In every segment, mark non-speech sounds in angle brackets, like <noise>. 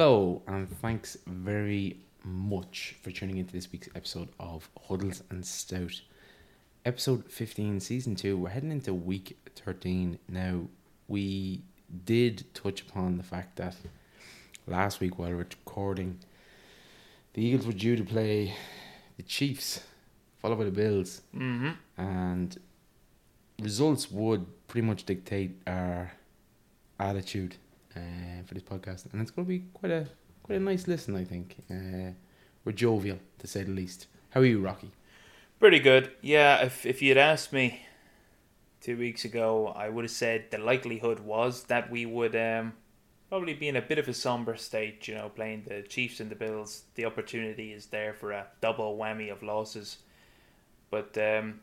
Hello, and thanks very much for tuning into this week's episode of Huddles and Stout. Episode 15, Season 2. We're heading into week 13. Now, we did touch upon the fact that last week while recording, the Eagles were due to play the Chiefs, followed by the Bills. Mm-hmm. And results would pretty much dictate our attitude uh, for this podcast, and it's going to be quite a quite a nice listen, I think. Uh, we're jovial to say the least. How are you, Rocky? Pretty good. Yeah, if if you'd asked me two weeks ago, I would have said the likelihood was that we would um, probably be in a bit of a somber state. You know, playing the Chiefs and the Bills, the opportunity is there for a double whammy of losses. But um,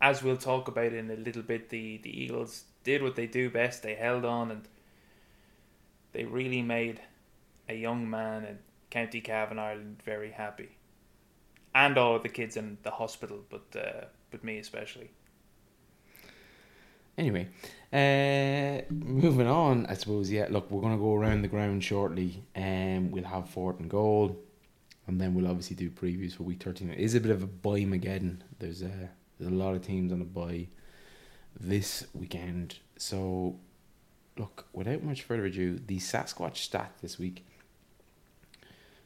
as we'll talk about in a little bit, the the Eagles did what they do best. They held on and they really made a young man in County Cavan, Ireland, very happy and all of the kids in the hospital, but uh, but me especially. Anyway, uh, moving on, I suppose. Yeah, look, we're to go around the ground shortly, and we'll have fourth and goal, and then we'll obviously do previews for week thirteen. It is a bit of a buy Mageddon. There's a there's a lot of teams on the bye this weekend. So, look, without much further ado, the Sasquatch stat this week.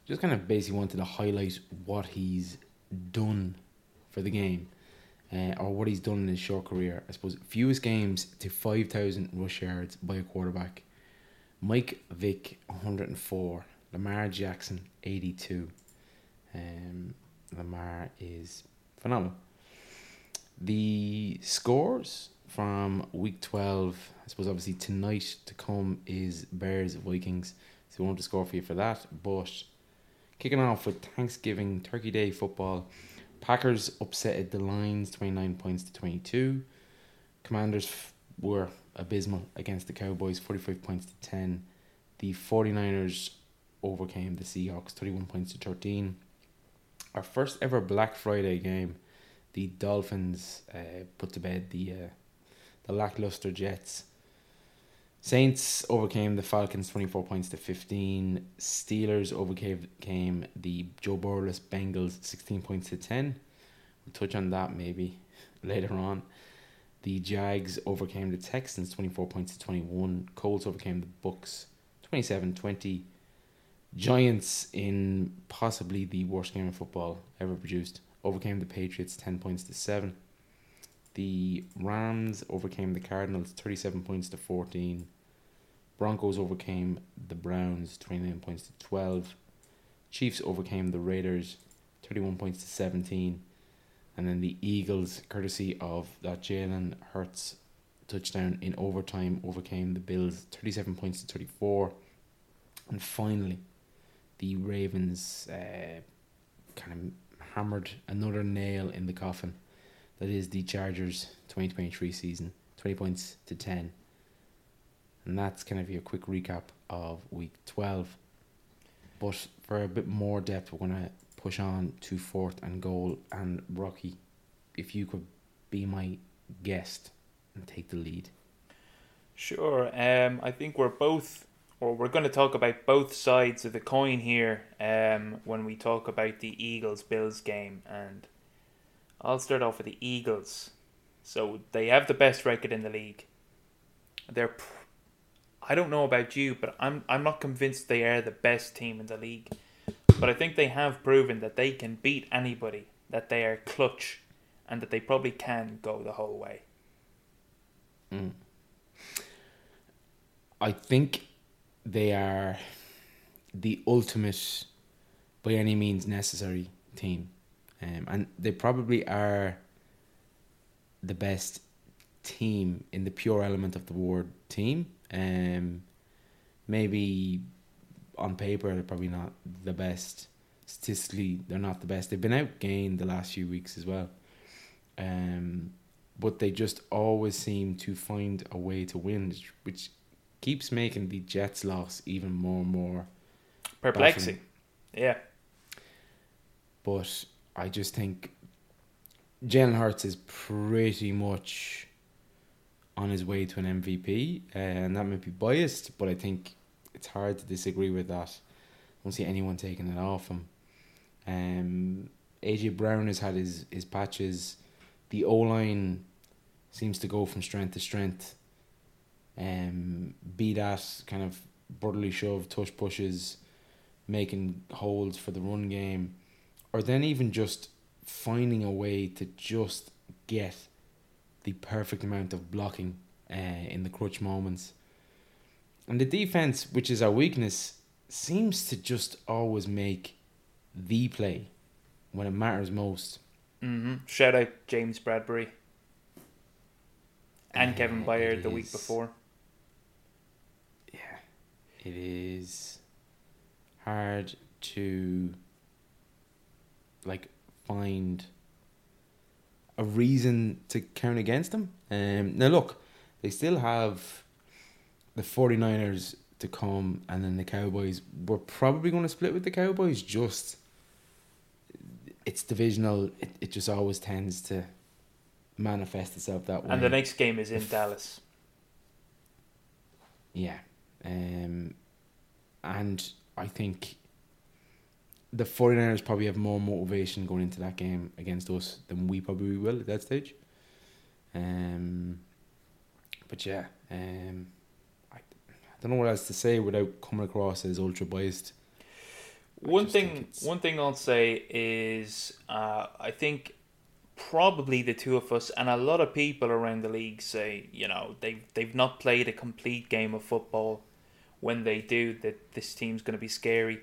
Just kind of basically wanted to highlight what he's done for the game uh, or what he's done in his short career. I suppose fewest games to 5,000 rush yards by a quarterback. Mike Vick, 104. Lamar Jackson, 82. Um, Lamar is phenomenal. The scores from week 12, I suppose obviously tonight to come is Bears Vikings. So we won't score for you for that. But kicking off with Thanksgiving Turkey Day football. Packers upsetted the Lions 29 points to 22. Commanders f- were abysmal against the Cowboys 45 points to 10. The 49ers overcame the Seahawks 31 points to 13. Our first ever Black Friday game, the Dolphins uh, put to bed the uh, the lackluster Jets. Saints overcame the Falcons 24 points to 15. Steelers overcame the Joe Burrowless Bengals 16 points to 10. We'll touch on that maybe <laughs> later on. The Jags overcame the Texans 24 points to 21. Colts overcame the Bucks 27 20. Giants in possibly the worst game of football ever produced overcame the Patriots 10 points to 7. The Rams overcame the Cardinals 37 points to 14. Broncos overcame the Browns 29 points to 12. Chiefs overcame the Raiders 31 points to 17. And then the Eagles, courtesy of that Jalen Hurts touchdown in overtime, overcame the Bills 37 points to 34. And finally, the Ravens uh, kind of hammered another nail in the coffin. That is the Chargers 2023 season, 20 points to 10. And that's kind of your quick recap of week 12. But for a bit more depth, we're going to push on to fourth and goal. And Rocky, if you could be my guest and take the lead. Sure. Um, I think we're both, or we're going to talk about both sides of the coin here. Um, when we talk about the Eagles Bills game, and I'll start off with the Eagles. So they have the best record in the league. They're, pr- I don't know about you, but I'm I'm not convinced they are the best team in the league. But I think they have proven that they can beat anybody that they are clutch and that they probably can go the whole way. Mm. I think they are the ultimate, by any means necessary team, um, and they probably are the best team in the pure element of the word team. Um, maybe on paper they're probably not the best. Statistically, they're not the best. They've been outgained the last few weeks as well. Um, but they just always seem to find a way to win, which keeps making the Jets' loss even more and more perplexing. Baffling. Yeah. But I just think Jalen Hurts is pretty much on his way to an MVP, uh, and that might be biased, but I think it's hard to disagree with that. I don't see anyone taking it off him. Um, AJ Brown has had his, his patches. The O line seems to go from strength to strength. Um, be that kind of brotherly shove, tush pushes, making holds for the run game, or then even just finding a way to just get the perfect amount of blocking uh, in the crutch moments. And the defense, which is our weakness, seems to just always make the play when it matters most. Mm-hmm. Shout out James Bradberry and uh, Kevin Byard the week before. Yeah, it is hard to like find a reason to count against them. Um, now, look, they still have the 49ers to come and then the Cowboys. We're probably going to split with the Cowboys. Just it's divisional. It, it just always tends to manifest itself that way. And the next game is in Dallas. Yeah. Um, and I think the 49ers probably have more motivation going into that game against us than we probably will at that stage. Um, but yeah, um, I, I don't know what else to say without coming across as ultra biased. One thing, one thing I'll say is, uh, I think probably the two of us and a lot of people around the league say, you know, they've they've not played a complete game of football. When they do, that this team's going to be scary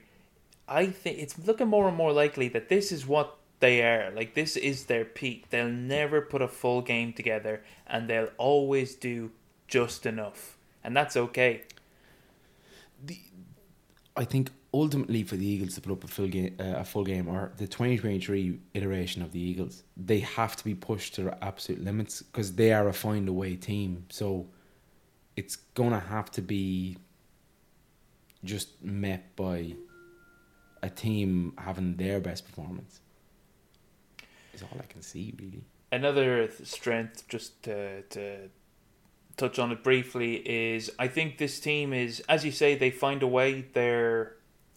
I think it's looking more and more likely that this is what they are. Like this is their peak. They'll never put a full game together, and they'll always do just enough, and that's okay. The, I think ultimately for the Eagles to put up a full game, uh, a full game, or the twenty twenty three iteration of the Eagles, they have to be pushed to their absolute limits because they are a find a way team. So it's gonna have to be just met by a team having their best performance. Is all I can see really. Another strength, just to to touch on it briefly, is I think this team is, as you say, they find a way. Their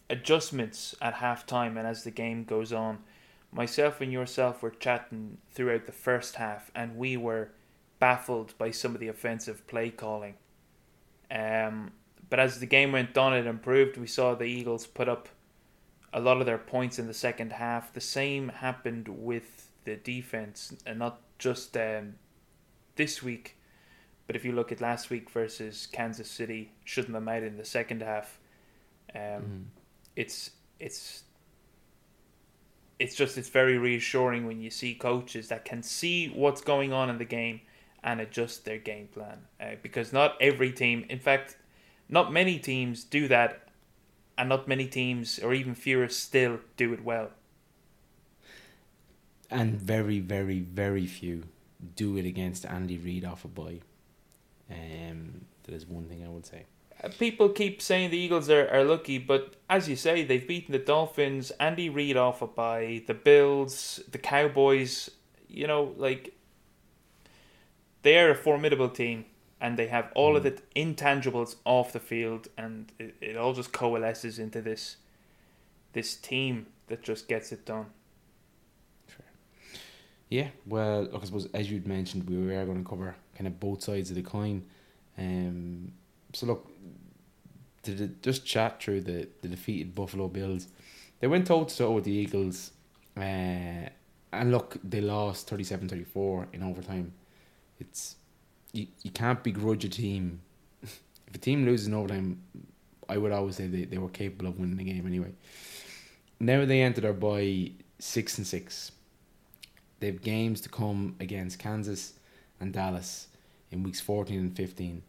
adjustments at halftime and as the game goes on. Myself and yourself were chatting throughout the first half, and we were baffled by some of the offensive play calling. Um, but as the game went on, it improved. We saw the Eagles put up a lot of their points in the second half. The same happened with the defense, and not just um, this week, but if you look at last week versus Kansas City, shouldn't have made in the second half. Um, mm. It's it's it's just it's very reassuring when you see coaches that can see what's going on in the game and adjust their game plan uh, because not every team, in fact, not many teams do that and not many teams, or even fewer, still do it well. And very, very, very few do it against Andy Reid off a bye. Um, that is one thing I would say. Uh, people keep saying the Eagles are, are lucky, but as you say, they've beaten the Dolphins, Andy Reid off a bye, the Bills, the Cowboys. You know, like they are a formidable team and they have all mm. of the intangibles off the field, and it, it all just coalesces into this this team that just gets it done. Yeah, well, look, I suppose as you'd mentioned, we were going to cover kind of both sides of the coin. Um, so look, to just chat through the, the defeated Buffalo Bills, they went toe to toe with the Eagles, uh, and look, they lost 37-34 in overtime. It's you, you can't begrudge a team. <laughs> if a team loses in overtime, I would always say they, they were capable of winning the game anyway. Now they enter their bye six and six. They have games to come against Kansas and Dallas in weeks fourteen and fifteen.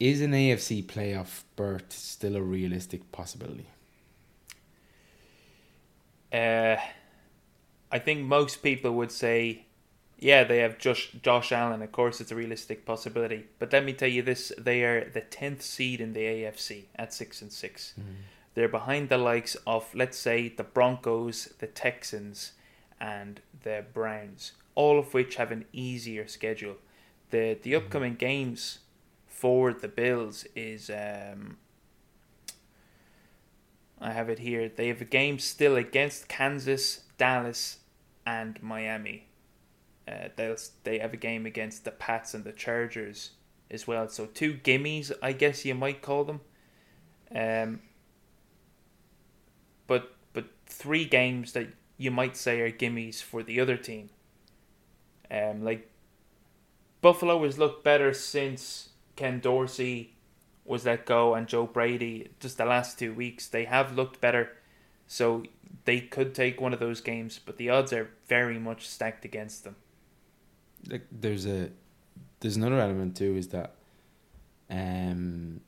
Is an AFC playoff berth still a realistic possibility? Uh, I think most people would say, yeah, they have Josh Josh Allen. Of course, it's a realistic possibility. But let me tell you this: they are the tenth seed in the AFC at six and 6 Mm. They're behind the likes of, let's say, the Broncos, the Texans, and the Browns, all of which have an easier schedule. the The upcoming games for the Bills is. Um, I have it here. They have a game still against Kansas, Dallas, and Miami. Uh, they'll they have a game against the Pats and the Chargers as well. So two gimmies, I guess you might call them. Um, but but three games that you might say are gimmies for the other team. Um, like Buffalo has looked better since Ken Dorsey was let go and Joe Brady. Just the last two weeks, they have looked better. So they could take one of those games, but the odds are very much stacked against them. Like there's a there's another element too is that um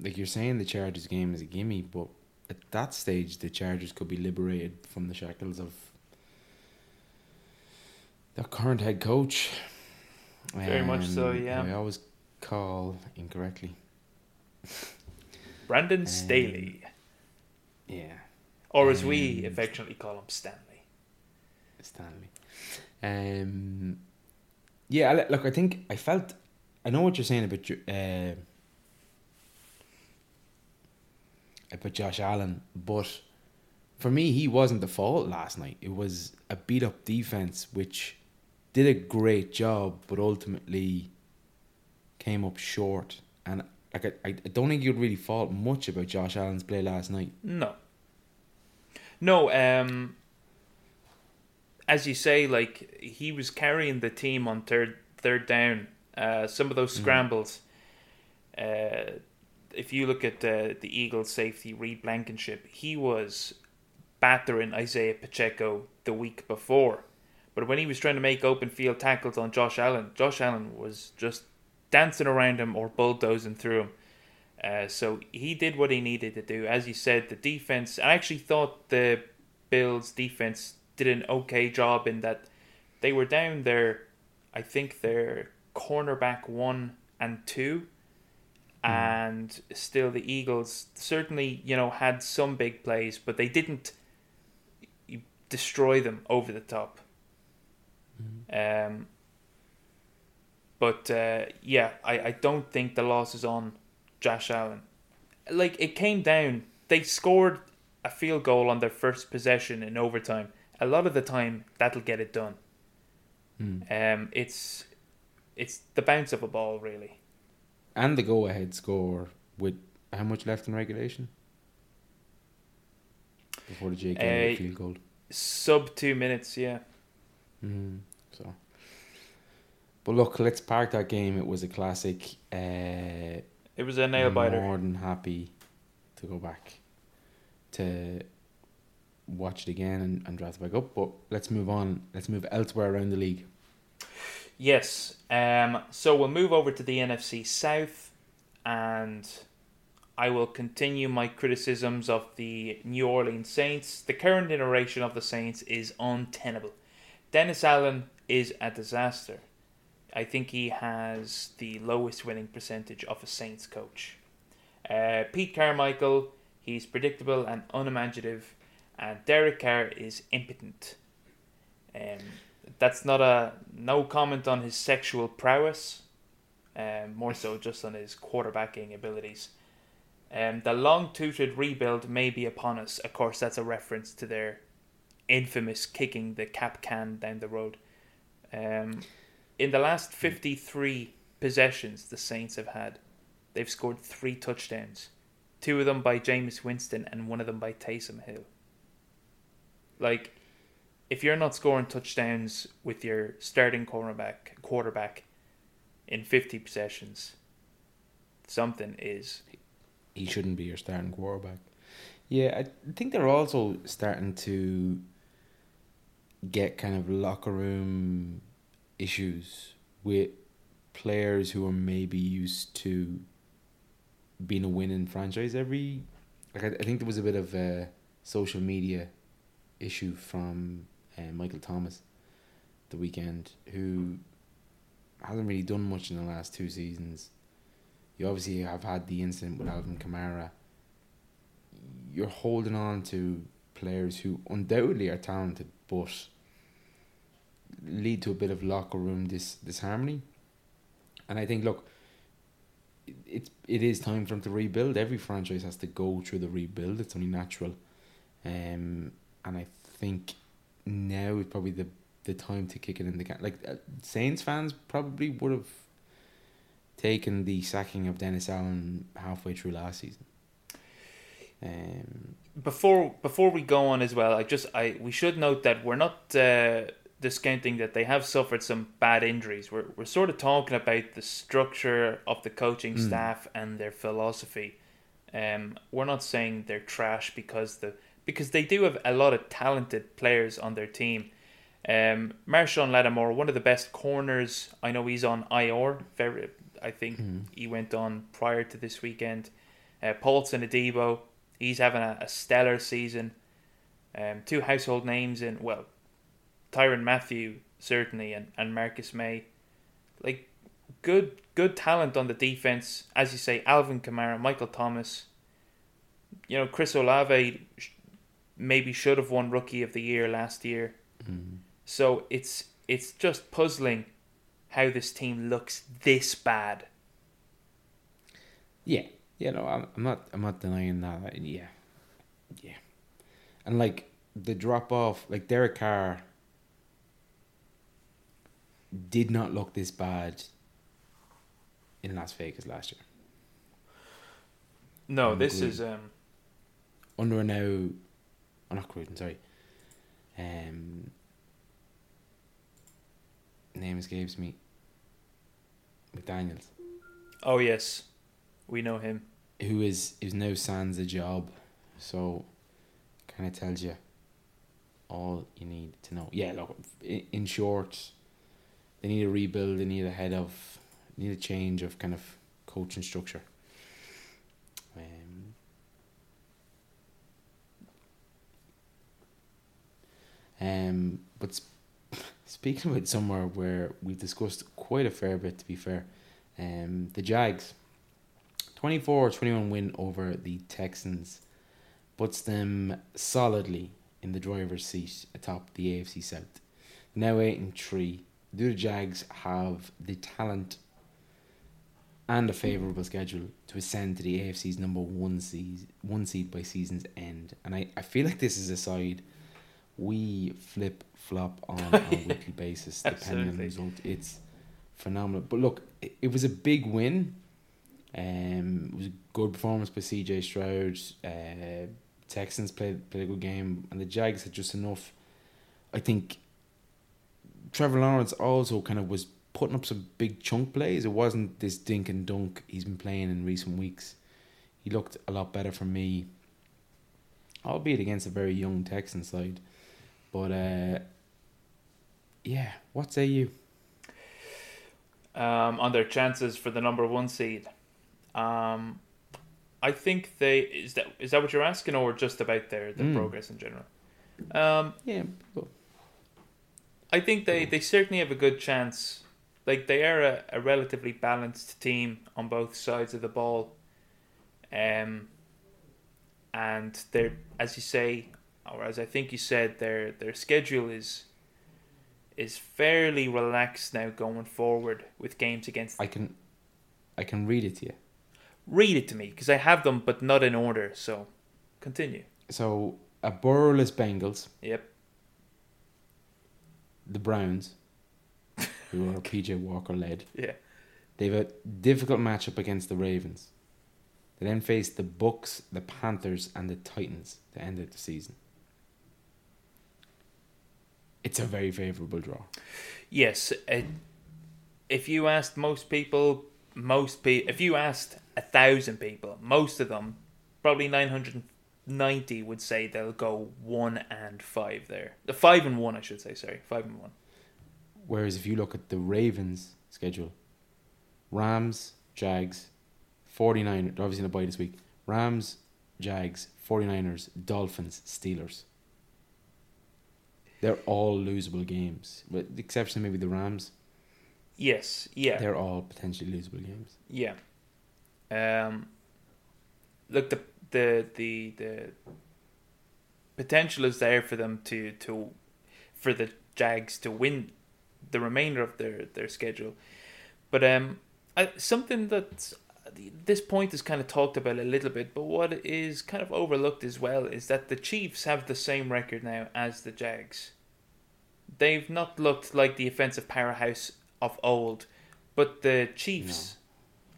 like you're saying the Chargers game is a gimme, but at that stage the Chargers could be liberated from the shackles of their current head coach. Very much so, Um, yeah. I always call incorrectly. Brandon Um, Staley, Yeah. or as we um, affectionately call him, Stanley. Stanley. Um, yeah, look, I think I felt, I know what you're saying about Jo- uh, about Josh Allen, but for me, he wasn't the fault last night. It was a beat up defense which did a great job, but ultimately came up short. And like, I, I don't think you'd really fault much about Josh Allen's play last night. No. No, um as you say, like he was carrying the team on third third down. Uh some of those scrambles. Uh if you look at uh, the Eagles safety Reed Blankenship, he was battering Isaiah Pacheco the week before. But when he was trying to make open field tackles on Josh Allen, Josh Allen was just dancing around him or bulldozing through him. Uh, so he did what he needed to do. As you said, the defense. I actually thought the Bills' defense did an okay job in that they were down there. I think their cornerback one and two, and still the Eagles certainly you know had some big plays, but they didn't destroy them over the top. Um, but uh, yeah, I, I don't think the loss is on Josh Allen. Like it came down, they scored a field goal on their first possession in overtime. A lot of the time, that'll get it done. Um, it's it's the bounce of a ball, really. And the go ahead score with how much left in regulation? Before the Jake Uh, field goal. Sub two minutes, yeah. Mm, so, but look, let's park that game. It was a classic. Uh, It was a nail biter. More than happy to go back to watch it again and, and draft back up. But let's move on. Let's move elsewhere around the league. Yes. Um. So we'll move over to the NFC South, and I will continue my criticisms of the New Orleans Saints. The current iteration of the Saints is untenable. Dennis Allen is a disaster. I think he has the lowest winning percentage of a Saints coach. Uh, Pete Carmichael, he's predictable and unimaginative, and Derek Carr is impotent. Um, that's not a no comment on his sexual prowess, um, more so just on his quarterbacking abilities. Um, the long-tooted rebuild may be upon us. Of course, that's a reference to their infamous kicking the cap can down the road. Um, in the last 53 possessions the Saints have had, they've scored three touchdowns. Two of them by Jameis Winston and one of them by Taysom Hill. Like, if you're not scoring touchdowns with your starting cornerback quarterback in 50 possessions, something is he shouldn't be your starting quarterback. Yeah, I think they're also starting to get kind of locker room issues with players who are maybe used to being a winning franchise every like I, I think there was a bit of a social media issue from uh, Michael Thomas the weekend who hasn't really done much in the last two seasons. You obviously have had the incident with Alvin Kamara. You're holding on to players who undoubtedly are talented, but lead to a bit of locker room dis disharmony. And I think, look, it's it is time for them to rebuild. Every franchise has to go through the rebuild. It's only natural, um, and I think now is probably the the time to kick it in the can. Like uh, Saints fans probably would have taken the sacking of Dennis Allen halfway through last season. Um, before before we go on as well, I just I we should note that we're not uh, discounting that they have suffered some bad injuries. We're we're sort of talking about the structure of the coaching Mm. staff and their philosophy. Um, we're not saying they're trash because the because they do have a lot of talented players on their team. Um, Marshon Lattimore, one of the best corners. I know he's on IR. Very, I think Mhm. he went on prior to this weekend. Uh, Paulson Adebo, he's having a, a stellar season. Um, two household names in well, Tyrann Mathieu certainly, and, and Marcus Maye, like good good talent on the defense. As you say, Alvin Kamara, Michael Thomas. You know, Chris Olave maybe should have won Rookie of the Year last year. mm. So it's it's just puzzling how this team looks this bad. Yeah, yeah. know, I'm, I'm not. I'm not denying that. Yeah, yeah. And like the drop off, like Derek Carr did not look this bad in Las Vegas last year. No, I'm this agreed. is um Under now, oh, not Gruden. Sorry. Um, name escapes me. McDaniel's. oh yes, we know him. who is is now sans a job, so kind of tells you all you need to know. Yeah, look, in, in short, they need a rebuild. They need a head of, need a change of kind of coaching structure. Um, but sp- <laughs> speaking about somewhere where we've discussed quite a fair bit, to be fair, um, the Jags. 24-21 win over the Texans puts them solidly in the driver's seat atop the AFC South. Now 8 and 3. Do the Jags have the talent and a favourable schedule to ascend to the AFC's number one seed, one seed by season's end? And I, I feel like this is a side we flip flop on, a <laughs> weekly basis depending on the result. It's phenomenal. But look, it, it was a big win. Um, it was a good performance by CJ Stroud. Uh, Texans played played a good game, and the Jags had just enough. I think Trevor Lawrence also kind of was putting up some big chunk plays. It wasn't this dink and dunk he's been playing in recent weeks. He looked a lot better for me, albeit against a very young Texan side. But uh, yeah, what say you? um, on their chances for the number one seed. Um, I think they is that is that what you're asking, or just about their their Mm. progress in general? Um, Yeah, but- I think they, they certainly have a good chance. Like they are a, a relatively balanced team on both sides of the ball. Um and they're as you say or as I think you said, their their schedule is is fairly relaxed now going forward with games against I can, I can read it to you. read it to me because I have them but not in order, so continue. So a Burrowless Bengals, Yep. the Browns, who are <laughs> PJ Walker led. Yeah. They've a difficult matchup against the Ravens. They then face the Bucks, the Panthers, and the Titans to end out the season. It's a very favourable draw. Yes, uh, if you asked most people, most pe- if you asked a thousand people, most of them, probably nine hundred ninety, would say they'll go one and five there. The five and one, I should say. Sorry, five and one. Whereas if you look at the Ravens schedule, Rams, Jags, 49 they're obviously in a bye this week. Rams, Jags, 49ers, Dolphins, Steelers. They're all losable games, with the exception of maybe the Rams. Yes, yeah, They're all potentially losable games. yeah. Um, look, the the the the potential is there for them to to for the Jags to win the remainder of their their schedule, but um, I, something that this point is kind of talked about a little bit, but what is kind of overlooked as well is that the Chiefs have the same record now as the Jags. They've not looked like the offensive powerhouse of old, but the Chiefs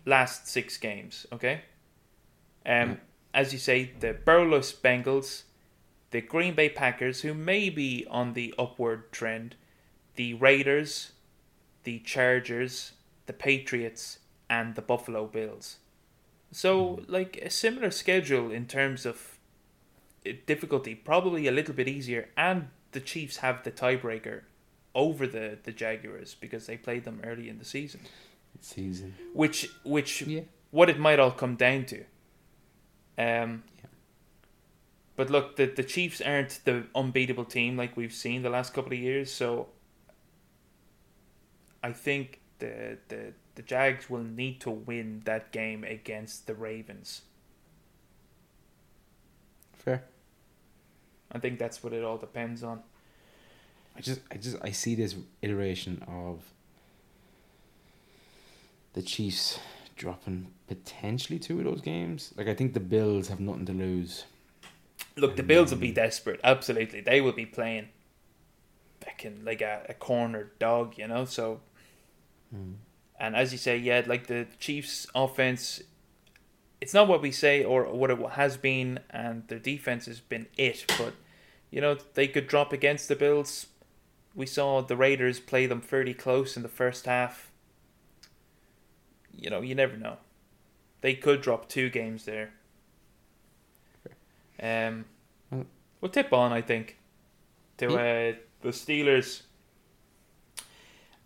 last six games, okay? Um, Yeah. as you say, the Burrowless Bengals, the Green Bay Packers, who may be on the upward trend, the Raiders, the Chargers, the Patriots, and the Buffalo Bills. So, like a similar schedule in terms of uh, difficulty, probably a little bit easier, and the Chiefs have the tiebreaker over the, the Jaguars because they played them early in the season. Season. Which which Yeah. what it might all come down to. Um, but look, the the Chiefs aren't the unbeatable team like we've seen the last couple of years, so I think the the the Jags will need to win that game against the Ravens. Fair. I think that's what it all depends on. I just, I just, I see this iteration of the Chiefs dropping potentially two of those games. Like I think the Bills have nothing to lose. Look, the Bills will be desperate. Absolutely, they will be playing, fucking like a, a cornered dog, you know. So, hmm. And as you say, yeah, like the Chiefs' offense, it's not what we say or what it has been, and their defense has been it. But you know, they could drop against the Bills. We saw the Raiders play them fairly close in the first half. You know, you never know. They could drop two games there. Um, Well- tip on, I think, to uh, the Steelers.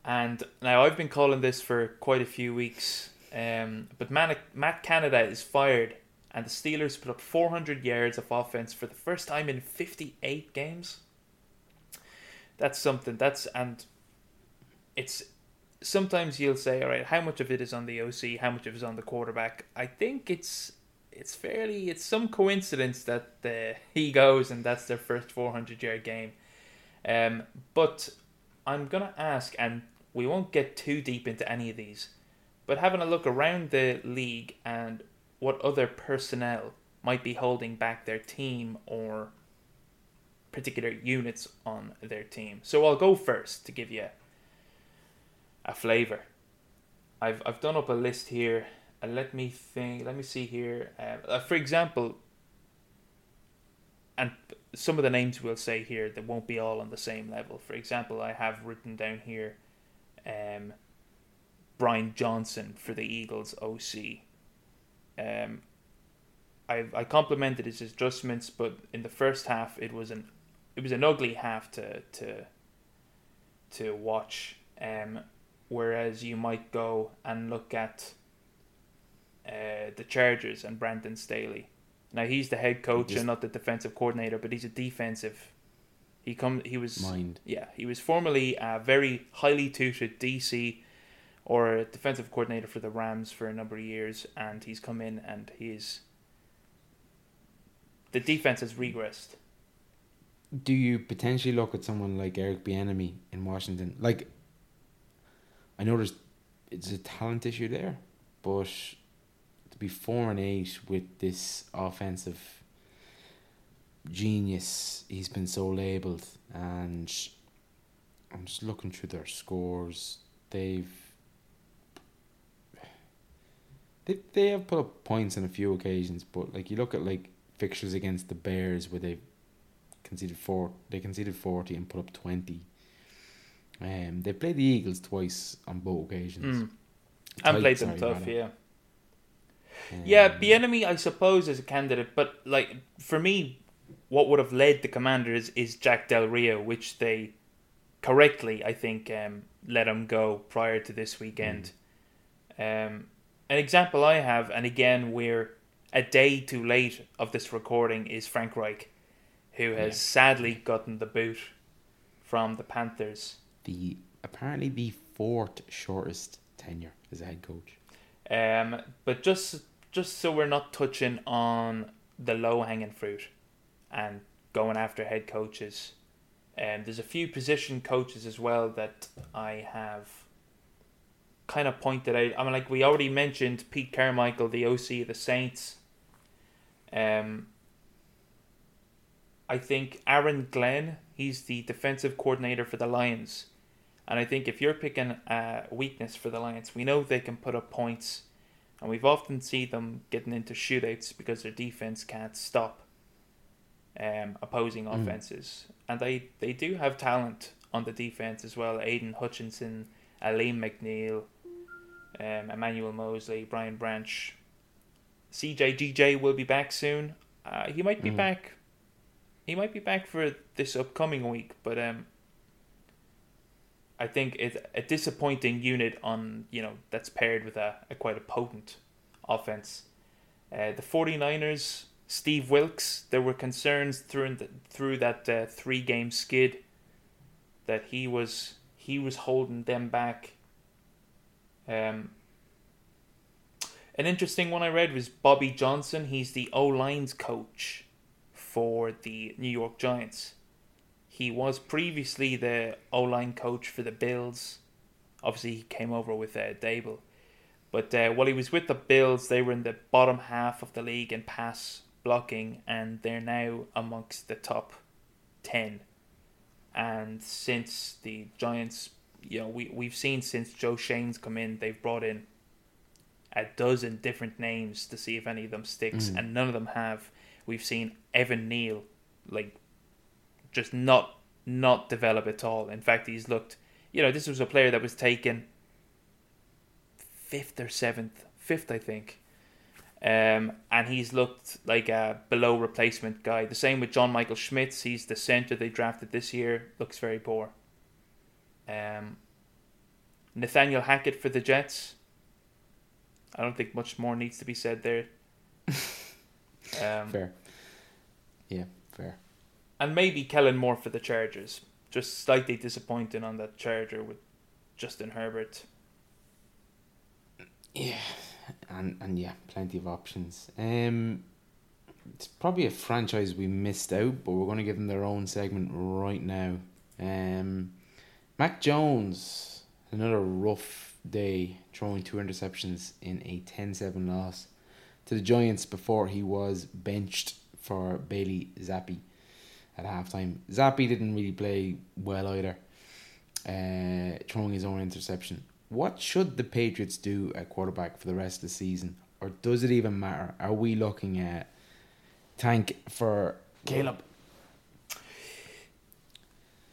And now I've been calling this for quite a few weeks. Um, but Matt Canada is fired, and the Steelers put up 400 yards of offense for the first time in 58 games. That's something. That's and it's sometimes you'll say, all right, how much of it is on the OC? How much of it is on the quarterback? I think it's it's fairly it's some coincidence that he goes and that's their first 400 yard game. Um, but I'm gonna ask, and we won't get too deep into any of these, but having a look around the league and what other personnel might be holding back their team or particular units on their team. So I'll go first to give you a flavor. I've I've done up a list here. Uh, let me think. Let me see here. Uh, uh, for example, and some of the names we'll say here that won't be all on the same level. For example, I have written down here, um, Brian Johnson for the Eagles OC. Um, I I complimented his adjustments, but in the first half it was an it was an ugly half to to to watch. Um, whereas you might go and look at uh, the Chargers and Brandon Staley. Now he's the head coach Just- and not the defensive coordinator, but he's a defensive. He come he was Mind. yeah he was formerly a very highly tutored DC or defensive coordinator for the Rams for a number of years, and he's come in and he's the defense has regressed. Do you potentially look at someone like Eric Bieniemy in Washington? Like, I know there's it's a talent issue there, but to be four and eight with this offensive genius, he's been so labelled, and I'm just looking through their scores. They've they they have put up points on a few occasions, but like you look at like fixtures against the Bears where they conceded four, they conceded forty and put up twenty. Um, they played the Eagles twice on both occasions. Mm. And played them tough, rather. yeah. Um, Yeah, the enemy, I suppose, is a candidate, but like for me, what would have led the Commanders is Jack Del Rio, which they correctly, I think, um, let him go prior to this weekend. Um, an example I have, and again, we're a day too late of this recording, is Frank Reich, who has Yeah. sadly gotten the boot from the Panthers. the apparently the fourth shortest tenure as a head coach. Um, but just just so we're not touching on the low hanging fruit and going after head coaches, um, there's a few position coaches as well that I have kind of pointed out. I mean, like we already mentioned, Pete Carmichael, the OC of the Saints. Um, I think Aaron Glenn, he's the defensive coordinator for the Lions. And I think if you're picking a weakness for the Lions, we know they can put up points. And we've often seen them getting into shootouts because their defense can't stop um, opposing offenses. And they, they do have talent on the defense as well. Aidan Hutchinson, Alim McNeill, um, Emmanuel Moseley, Brian Branch. CJ GJ will be back soon. Uh, he might be Mm. back. He might be back for this upcoming week, but um, I think it's a disappointing unit on you know that's paired with a, a quite a potent offense. Uh, the 49ers, Steve Wilks, there were concerns through through that uh, three game skid that he was he was holding them back. Um, an interesting one I read was Bobby Johnson. He's the O lines coach for the New York Giants. He was previously the O line coach for the Bills. Obviously, he came over with uh, Daboll. But uh, while he was with the Bills, they were in the bottom half of the league in pass blocking, and they're now amongst the top 10. And since the Giants, you know, we, we've seen since Joe Schoen's come in, they've brought in a dozen different names to see if any of them sticks, Mm. and none of them have. We've seen Evan Neal, like, just not not develop at all. In fact, he's looked. You know, this was a player that was taken fifth or seventh, fifth, I think. Um, and he's looked like a below replacement guy. The same with John Michael Schmitz. He's the center they drafted this year. Looks very poor. Um, Nathaniel Hackett for the Jets. I don't think much more needs to be said there. <laughs> Um, Fair. Yeah, fair. and maybe Kellen Moore for the Chargers. Just slightly disappointing on that Charger with Justin Herbert. Yeah, and and yeah, plenty of options. Um, it's probably a franchise we missed out, but we're going to give them their own segment right now. Um, Mac Jones, another rough day, throwing two interceptions in a 10-7 loss to the Giants before he was benched for Bailey Zappe at halftime. Zappe didn't really play well either, uh, throwing his own interception. What should the Patriots do at quarterback for the rest of the season? Or does it even matter? Are we looking at tank for Caleb?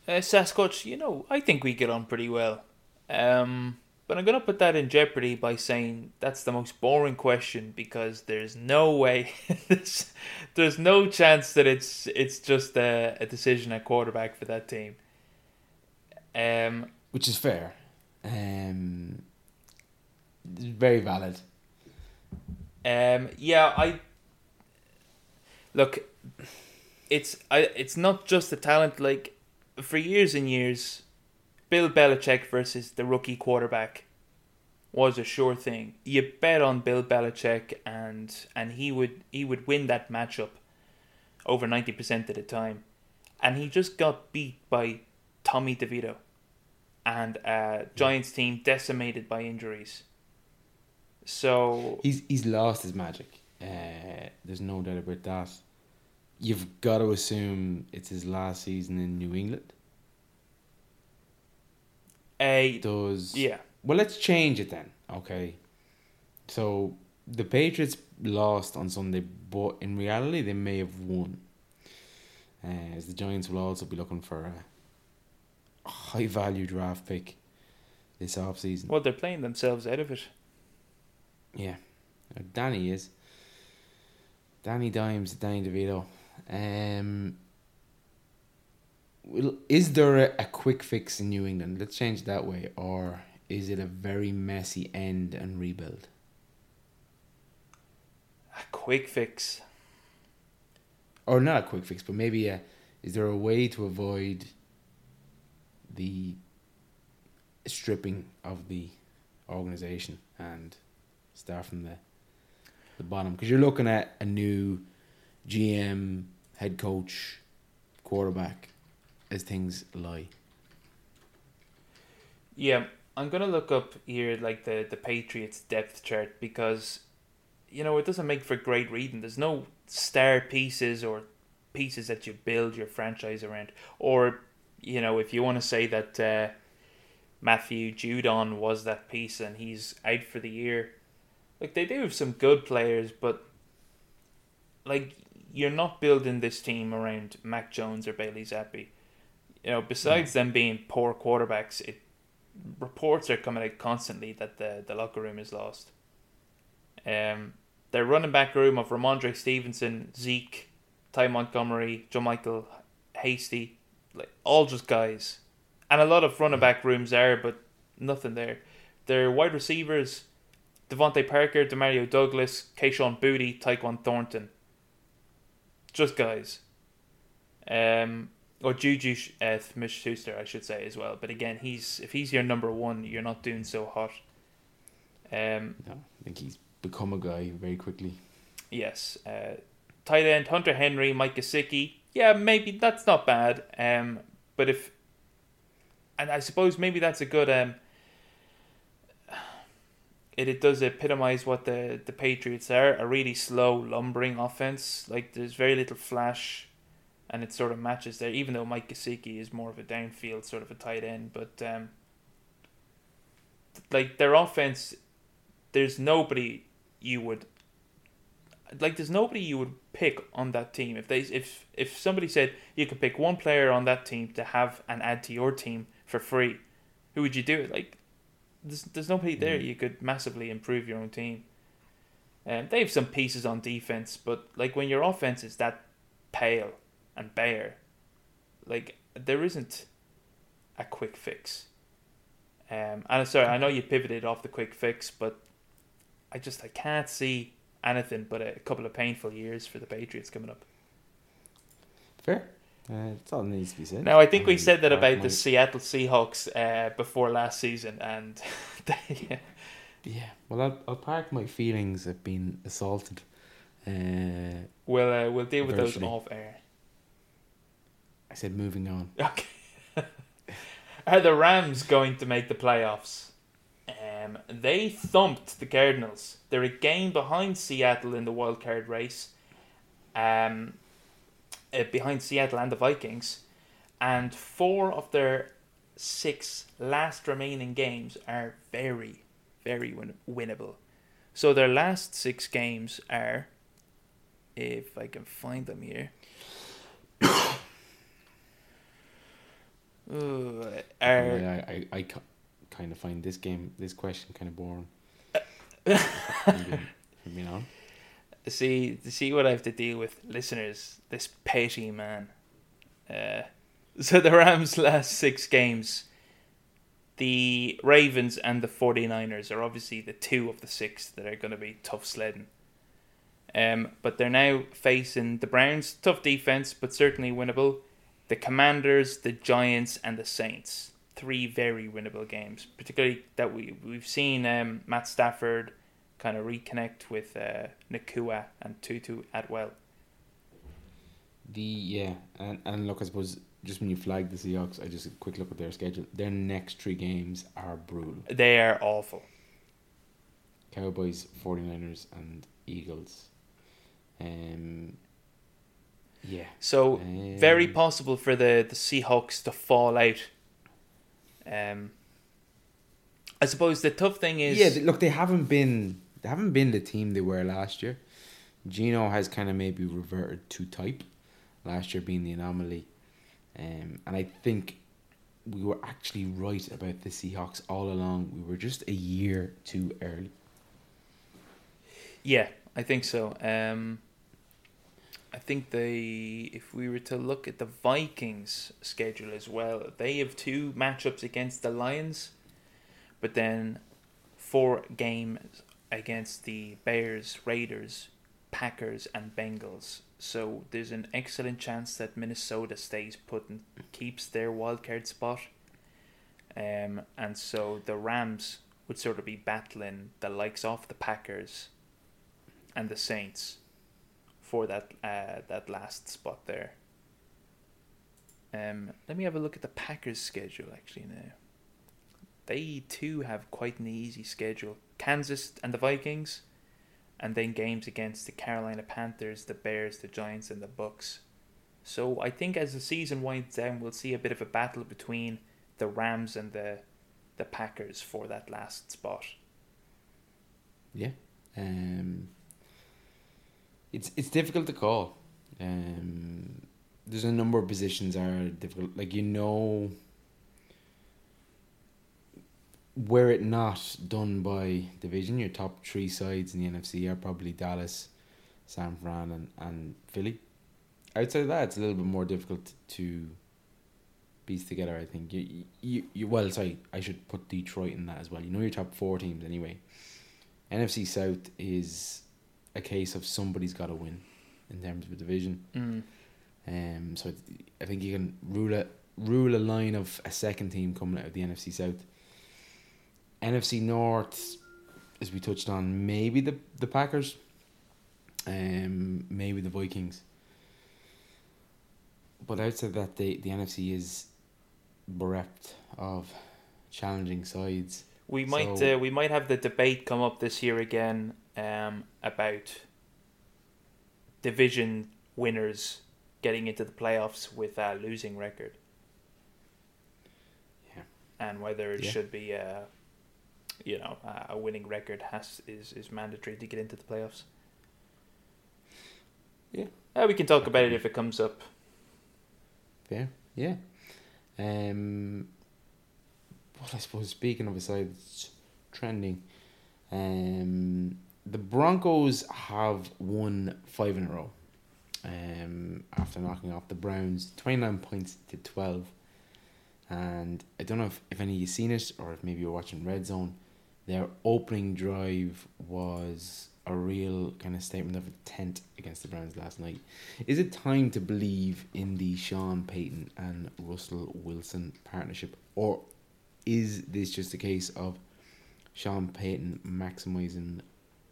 Uh, Sasquatch, you know, I think we get on pretty well. Um, but I'm going to put that in jeopardy by saying that's the most boring question because there's no way, <laughs> there's, there's no chance that it's it's just a, a decision at quarterback for that team. Um, Which is fair. Um, very valid. Um, yeah, I look. It's I. It's not just the talent. Like for years and years, Bill Belichick versus the rookie quarterback was a sure thing. You bet on Bill Belichick, and and he would he would win that matchup over ninety percent of the time, and he just got beat by Tommy DeVito, and a Giants team decimated by injuries. So He's he's lost his magic. Uh, there's no doubt about that. You've got to assume it's his last season in New England. a Does yeah. Well, let's change it then. Okay. So the Patriots lost on Sunday, but in reality, they may have won. Uh, as the Giants will also be looking for a, high value draft pick this off season. Well, they're playing themselves out of it. Yeah, Uh, Danny is. Danny Dimes, Danny DeVito. Um, will, is there a, a quick fix in New England? Let's change it that way. Or is it a very messy end and rebuild? A quick fix. Or not a quick fix, but maybe a, is there a way to avoid the stripping of the organization and start from the the bottom? Because you're looking at a new GM, head coach, quarterback as things lie. Yeah, I'm gonna look up here like the the Patriots depth chart because you know it doesn't make for great reading. There's no star pieces or pieces that you build your franchise around, or you know if you want to say that uh, Matthew Judon was that piece and he's out for the year. Like they do have some good players, but like you're not building this team around Mac Jones or Bailey Zappe. You know, besides them being poor quarterbacks, it reports are coming out constantly that the, the locker room is lost. Um, their running back room of Rhamondre Stevenson, Zeke, Ty Montgomery, JaMycal Hasty, like all just guys, and a lot of running back rooms there, but nothing there. Their wide receivers, DeVante Parker, Demario Douglas, Kayshon Boutte, Tyquan Thornton, just guys. Um, or Juju uh, Smith-Schuster, I should say as well. But again, he's if he's your number one, you're not doing so hot. Um, No, I think he's become a guy very quickly. yes, uh, tight end Hunter Henry, Mike Gesicki. Yeah, maybe that's not bad. Um, but if, and I suppose maybe that's a good um. It, it does epitomize what the, the Patriots are a really slow, lumbering offense. Like, there's very little flash and it sort of matches there. Even though Mike Gesicki is more of a downfield sort of a tight end, but um, like their offense, there's nobody you would like. There's nobody you would pick on that team if they if if somebody said you could pick one player on that team to have and add to your team for free, who would you do it? Like, there's there's nobody there you could massively improve your own team. Um, they have some pieces on defense, but like when your offense is that pale and bare, like there isn't a quick fix. Um, and sorry, I know you pivoted off the quick fix, but I just I can't see anything but a couple of painful years for the Patriots coming up. Fair. Uh, that's all needs to be said. Now I think we said that about the Seattle Seahawks uh, before last season, and <laughs> they, Yeah, well, I'll, I'll park my feelings of being assaulted. Uh, we'll uh, we'll deal with those off air. I said moving on. Okay. <laughs> Are the Rams going to make the playoffs? Um, they thumped the Cardinals. They're a game behind Seattle in the wild card race. Um, uh, behind Seattle and the Vikings, and four of their six last remaining games are very, very win- winnable. So their last six games are, if I can find them here. <coughs> Ooh, are I, I, I kind of find this game, this question kind of boring. <laughs> You know? see see what I have to deal with, listeners. This petty man. Uh, so the Rams' last six games, the Ravens and the 49ers are obviously the two of the six that are going to be tough sledding. Um, but they're now facing the Browns, tough defense, but certainly winnable. The Commanders, the Giants, and the Saints. Three very winnable games, particularly that we we've seen um, Matt Stafford kind of reconnect with uh, Nacua and Tutu Atwell. The, yeah, and, and look, I suppose just when you flag the Seahawks, I just a quick look at their schedule. Their next three games are brutal They are awful. Cowboys, 49ers, and Eagles. Um, yeah. So Um, very possible for the, the Seahawks to fall out. Um, I suppose the tough thing is Yeah, look, they haven't been they haven't been the team they were last year. Gino has kind of maybe reverted to type, last year being the anomaly, um, and I think we were actually right about the Seahawks all along. We were just a year too early. Yeah, I think so. Um, I think they, if we were to look at the Vikings' schedule as well, they have two matchups against the Lions, but then four games against the Bears, Raiders, Packers, and Bengals. So there's an excellent chance that Minnesota stays put and keeps their wildcard spot. Um, and so the Rams would sort of be battling the likes of the Packers and the Saints for that uh, that last spot there. Um, let me have a look at the Packers' schedule actually now. They too have quite an easy schedule. Kansas and the Vikings, and then games against the Carolina Panthers, the Bears, the Giants, and the Bucks. So I think as the season winds down, we'll see a bit of a battle between the Rams and the the Packers for that last spot. Yeah. Um, it's it's difficult to call. Um, there's a number of positions are difficult. Like you know, were it not done by division, your top three sides in the NFC are probably Dallas, San Fran, and, and Philly. Outside of that, it's a little bit more difficult to piece together. I think you you, you well, sorry, I should put Detroit in that as well. You know your top four teams anyway. NFC South is a case of somebody's got to win in terms of a division. Mm. Um, so I think you can rule a rule a line of a second team coming out of the NFC South. NFC North, as we touched on, maybe the the Packers, um, maybe the Vikings. But outside that, the the NFC is bereft of challenging sides. We might So- uh, we might have the debate come up this year again um, about division winners getting into the playoffs with a losing record. Yeah. And whether it Yeah. should be a, you know, a- winning record has is, is mandatory to get into the playoffs. Yeah. Uh, we can talk about it if it comes up. Fair, yeah. Um, what I suppose speaking of besides trending, um, the Broncos have won five in a row. Um, after knocking off the Browns, twenty nine points to twelve, and I don't know if, if any of you seen it or if maybe you're watching Red Zone. Their opening drive was a real kind of statement of intent against the Browns last night. Is it time to believe in the Sean Payton and Russell Wilson partnership, or is this just a case of Sean Payton maximizing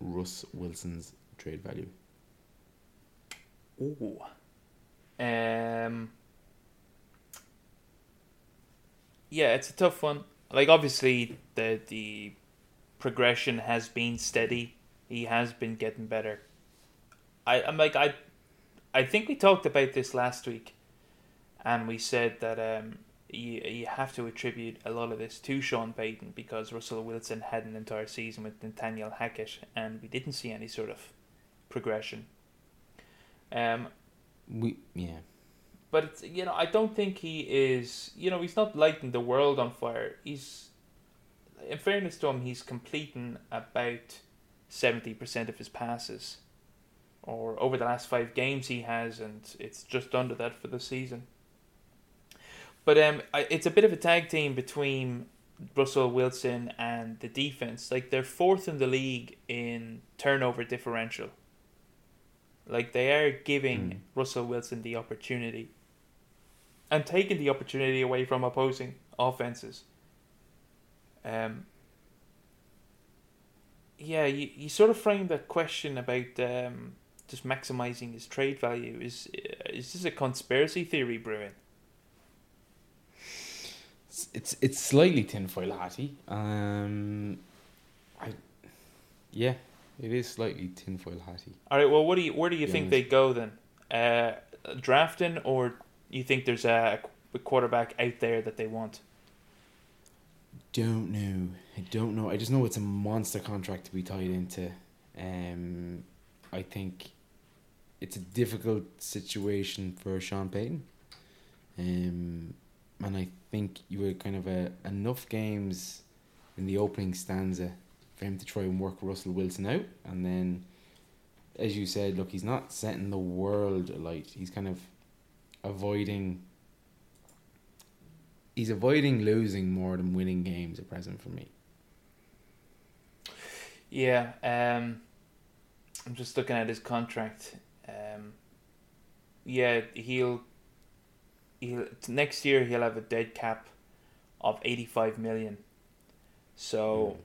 Russ Wilson's trade value? Ooh. Um. Yeah, it's a tough one. Like obviously the the progression has been steady. He has been getting better. I I'm like I I think we talked about this last week and we said that um you, you have to attribute a lot of this to Sean Payton because Russell Wilson had an entire season with Nathaniel Hackett and we didn't see any sort of progression. Um, We yeah. but it's, you know, I don't think he is. You know, he's not lighting the world on fire. He's, in fairness to him, he's completing about seventy percent of his passes, or over the last five games he has, and it's just under that for the season. But um, it's a bit of a tag team between Russell Wilson and the defense. Like they're fourth in the league in turnover differential. Like they are giving Mm. Russell Wilson the opportunity and taking the opportunity away from opposing offenses. Um, yeah, you, you sort of framed that question about um, just maximizing his trade value. Is is this a conspiracy theory brewing? It's it's, it's slightly tinfoil hatty. Um, I yeah, it is slightly tinfoil hatty. All right. Well, what do you where do you think honest. they go then? Uh, drafting, or you think there's a, a quarterback out there that they want? Don't know. I don't know. I just know it's a monster contract to be tied into. Um, I think it's a difficult situation for Sean Payton. Um, and I think you were kind of a enough games in the opening stanza for him to try and work Russell Wilson out, and then, as you said, look, he's not setting the world alight. He's kind of avoiding. He's avoiding losing more than winning games at present for me. Yeah, um, I'm just looking at his contract. Um, yeah, he'll he'll next year he'll have a dead cap of 85 million. So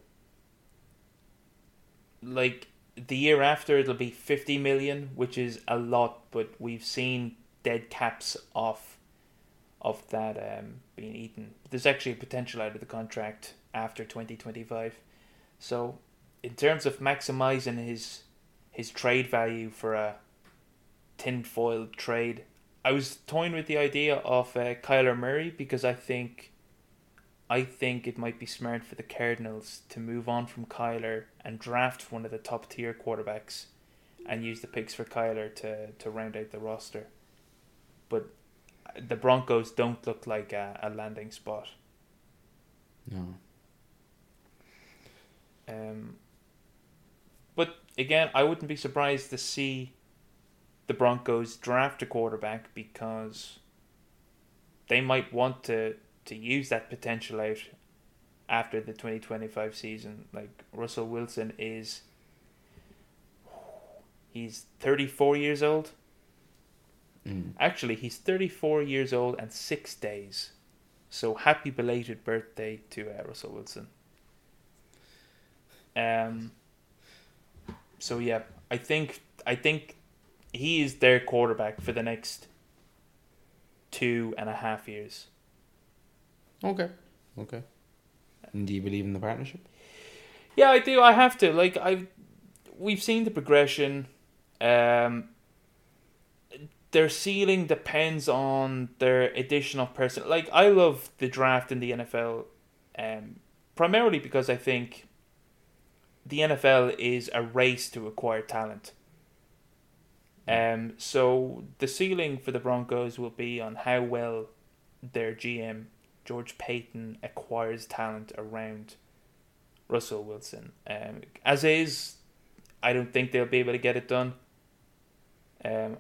like the year after it'll be 50 million, which is a lot, but we've seen dead caps off of that um, being eaten. There's actually a potential out of the contract after 2025. So in terms of maximizing his his trade value for a tinfoil trade, I was toying with the idea of uh, Kyler Murray because I think I think it might be smart for the Cardinals to move on from Kyler and draft one of the top tier quarterbacks and use the picks for Kyler to, to round out the roster. But the Broncos don't look like a, a landing spot. No. Um, but again, I wouldn't be surprised to see the Broncos draft a quarterback because they might want to, to use that potential out after the 2025 season. Like Russell Wilson is he's 34 years old. Mm. Actually, he's 34 years old and 6 days. So happy belated birthday to uh, Russell Wilson. Um so yeah, I think I think he is their quarterback for the next two and a half years. Okay. Okay. And do you believe in the partnership? Yeah, I do. I have to. Like I, we've seen the progression. Um, their ceiling depends on their additional person. Like I love the draft in the NFL, um, primarily because I think the NFL is a race to acquire talent. Um, so the ceiling for the Broncos will be on how well their GM George Paton acquires talent around Russell Wilson. Um, as is, I don't think they'll be able to get it done. Um,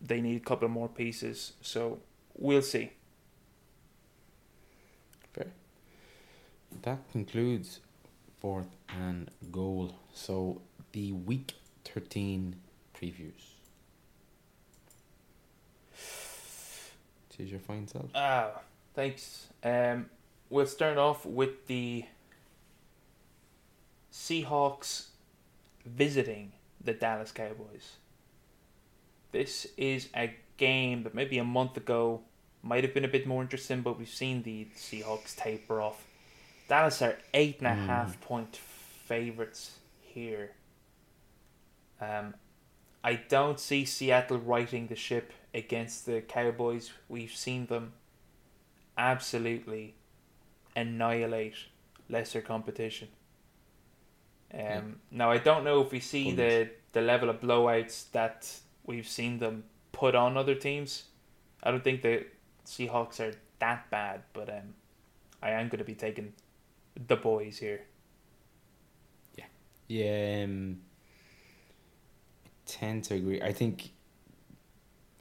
they need a couple more pieces, so we'll see. Fair. That concludes fourth and goal. So the week thirteen previews. Your fine self. Ah, thanks. Um, we'll start off with the Seahawks visiting the Dallas Cowboys. This is a game that maybe a month ago might have been a bit more interesting, but we've seen the Seahawks taper off. Dallas are eight and a half point favorites here. Um, I don't see Seattle righting the ship against the Cowboys. We've seen them absolutely annihilate lesser competition. Um, Yeah. Now I don't know if we see the the level of blowouts that we've seen them put on other teams. I don't think the Seahawks are that bad, but um, I am going to be taking the boys here. Yeah, um, I tend to agree. I think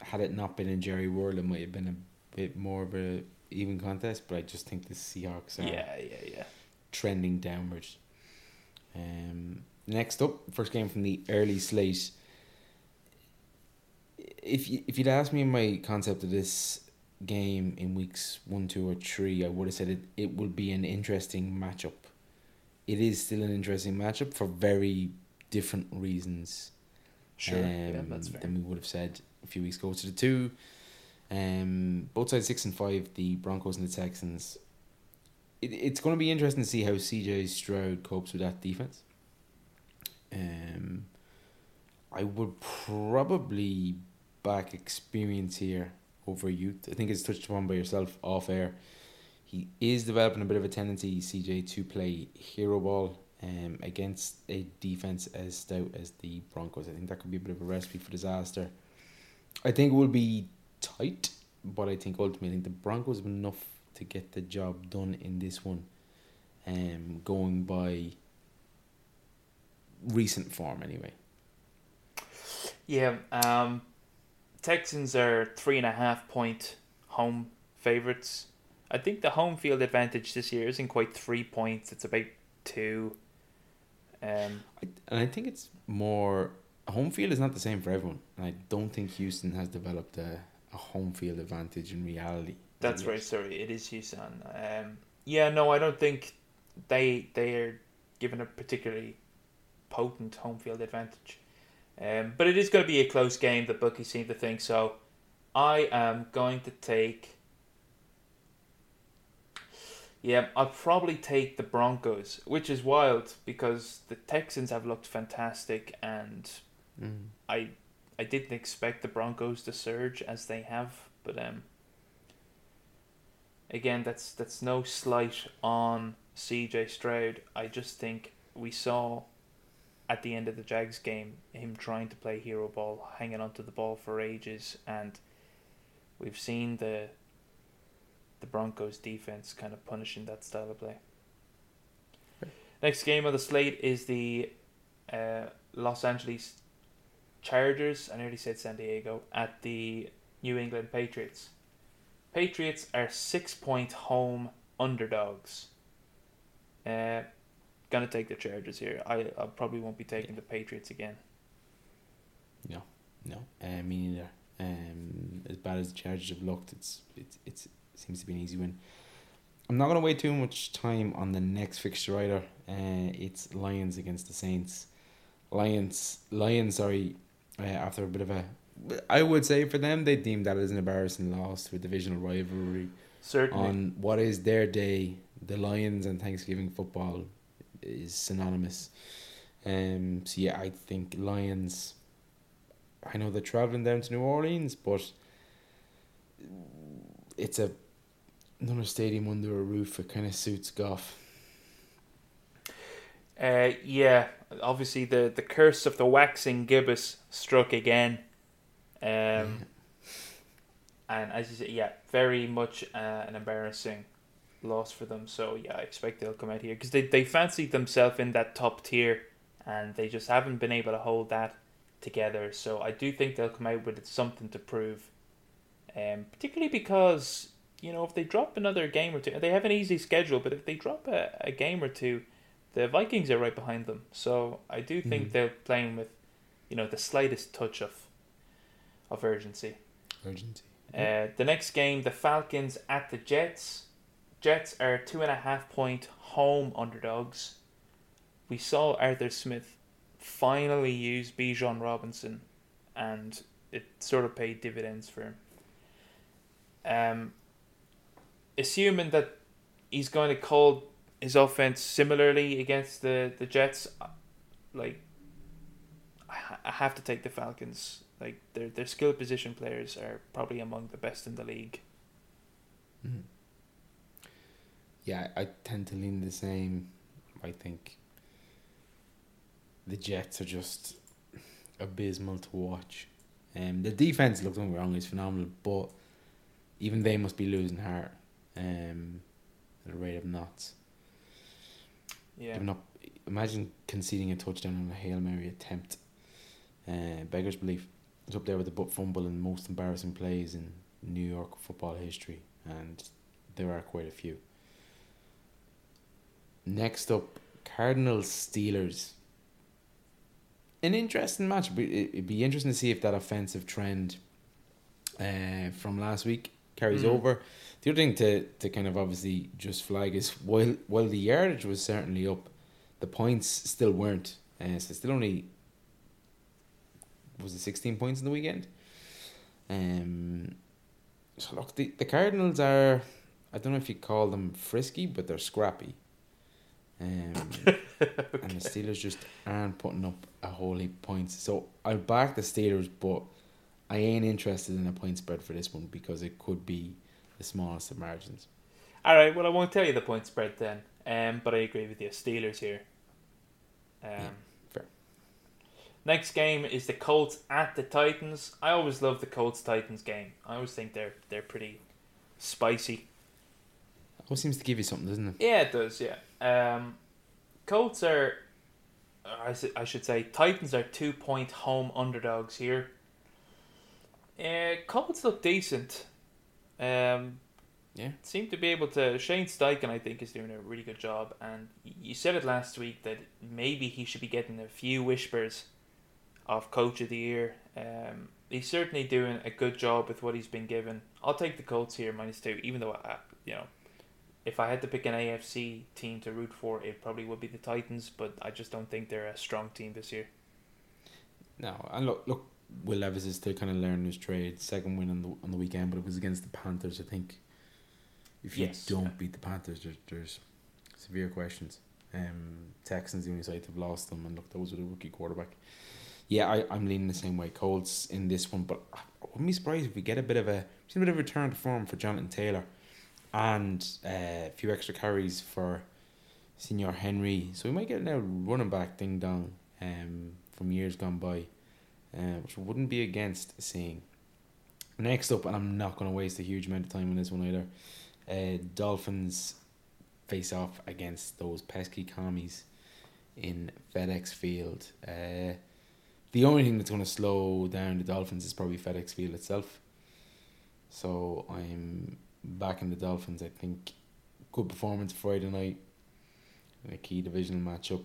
had it not been in Jerry World, it might have been a bit more of a even contest. But I just think the Seahawks are Yeah, yeah, yeah. trending downwards. Um, next up, first game from the early slate. If you, if you'd asked me my concept of this game in weeks one, two, or three, I would have said it, it would be an interesting matchup. It is still an interesting matchup for very different reasons. Sure. yeah, um, that's fair. Than we would have said a few weeks ago. To the two, um, both sides six and five, the Broncos and the Texans. It, it's going to be interesting to see how CJ Stroud copes with that defense. Um, I would probably back experience here over youth. I think it's touched upon by yourself off air. He is developing a bit of a tendency, CJ, to play hero ball um, against a defense as stout as the Broncos. I think that could be a bit of a recipe for disaster. I think it will be tight, but I think ultimately the Broncos have enough to get the job done in this one. Um, going by recent form, anyway. Yeah, um, Texans are three and a half point home favorites. I think the home field advantage this year isn't quite three points; it's about two. Um, I, and I think it's more home field is not the same for everyone. And I don't think Houston has developed a, a home field advantage in reality. That's right. Sorry, it is Houston. Um, yeah, no, I don't think they they are given a particularly potent home field advantage. Um, but it is going to be a close game. The bookies seem to think so. I am going to take. Yeah, I'll probably take the Broncos, which is wild because the Texans have looked fantastic, and Mm. I I didn't expect the Broncos to surge as they have, but um. Again, that's that's no slight on C.J. Stroud. I just think we saw at the end of the Jags game him trying to play hero ball, hanging onto the ball for ages, and we've seen the the Broncos defense kind of punishing that style of play. Next game on the slate is the uh, Los Angeles Chargers. I nearly said San Diego at the New England Patriots. Patriots are six point home underdogs. Uh, gonna take the Chargers here. I, I probably won't be taking the Patriots again. No, no, uh, me neither. Um, as bad as the Chargers have looked, it's it's it's it seems to be an easy win. I'm not gonna wait too much time on the next fixture either. Uh, it's Lions against the Saints. Lions, Lions, sorry, uh, after a bit of a, I would say for them, they deemed that as an embarrassing loss to a divisional rivalry Certainly. on what is their day. The Lions and Thanksgiving football is synonymous. Um, so yeah, I think Lions. I know they're traveling down to New Orleans, but it's a another stadium under a roof. It kind of suits Goff. Uh, yeah, obviously the, the curse of the waxing gibbous struck again. Um, And as you said, yeah, very much uh, an embarrassing loss for them. So yeah, I expect they'll come out here because they, they fancied themselves in that top tier and they just haven't been able to hold that together. So I do think they'll come out with something to prove. Um, particularly because, you know, if they drop another game or two, they have an easy schedule, but if they drop a, a game or two, the Vikings are right behind them. So I do think Mhm. they're playing with, you know, the slightest touch of of urgency. Urgency. Uh, the next game, the Falcons at the Jets. Jets are two and a half point home underdogs. We saw Arthur Smith finally use Bijan Robinson, and it sort of paid dividends for him. Um, assuming that he's going to call his offense similarly against the, the Jets, uh, like I, ha- I have to take the Falcons. Like their their skill position players are probably among the best in the league. Mhm. Yeah, I tend to lean the same. I think the Jets are just abysmal to watch. Um, the defense, look, don't wrong, is phenomenal, but even they must be losing heart um, at a rate of knots. Yeah. Giving up, imagine conceding a touchdown on a Hail Mary attempt. Uh, beggars belief. It's up there with the butt fumble and most embarrassing plays in New York football history, and there are quite a few. Next up, Cardinals Steelers. An interesting match. it- It'd be interesting to see if that offensive trend uh, from last week carries Mhm. over. The other thing to, to kind of obviously just flag is while while the yardage was certainly up, the points still weren't. Uh, so still only was it sixteen points in the weekend. Um. So look, the the Cardinals are. I don't know if you call them frisky, but they're scrappy. Um, <laughs> and the Steelers just aren't putting up a whole heap of points. So I'll back the Steelers, but I ain't interested in a point spread for this one because it could be the smallest of margins. All right. Well, I won't tell you the point spread then. Um, but I agree with you. Steelers here. Um, Yeah, fair. Next game is the Colts at the Titans. I always love the Colts Titans game. I always think they're they're pretty spicy. Always seems to give you something, doesn't it? Yeah, it does. Yeah. Um, Colts are, I should say, Titans are two point home underdogs here. Uh, Colts look decent. Um, Yeah. seem to be able to. Shane Steichen, I think, is doing a really good job. And you said it last week that maybe he should be getting a few whispers of Coach of the Year. Um, he's certainly doing a good job with what he's been given. I'll take the Colts here minus two, even though I, you know, if I had to pick an AFC team to root for, it probably would be the Titans. But I just don't think they're a strong team this year. No, and look, look, Will Levis is still kind of learning his trade. Second win on the on the weekend, but it was against the Panthers. I think if you Yes. don't beat the Panthers, there's, there's severe questions. Um, Texans the only side to have lost them, and look, those with a rookie quarterback. Yeah, I, I'm leaning the same way. Colts in this one, but I wouldn't be surprised if we get a bit of a a bit of return to form for Jonathan Taylor, and uh, a few extra carries for Senior Henry. So we might get a running back ding dong um, from years gone by, uh, which wouldn't be against seeing. Next up, and I'm not going to waste a huge amount of time on this one either. Uh, Dolphins face off against those pesky commies in FedEx Field. Uh, the only thing that's going to slow down the Dolphins is probably FedEx Field itself. So I'm backing the Dolphins. I think good performance Friday night in a key divisional matchup.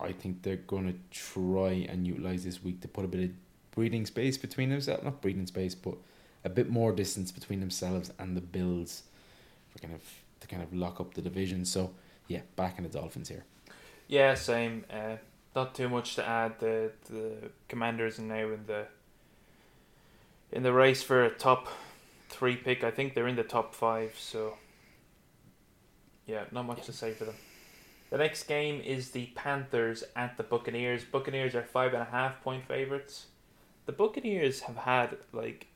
I think they're going to try and utilize this week to put a bit of breathing space between themselves. Not breathing space, but a bit more distance between themselves and the Bills for kind of to kind of lock up the division. So yeah, back in the Dolphins here. Yeah, same. Uh, not too much to add. The the Commanders are now in the in the race for a top three pick. I think they're in the top five. So yeah, not much to say for them. The next game is the Panthers at the Buccaneers. Buccaneers are five and a half point favorites. The Buccaneers have had like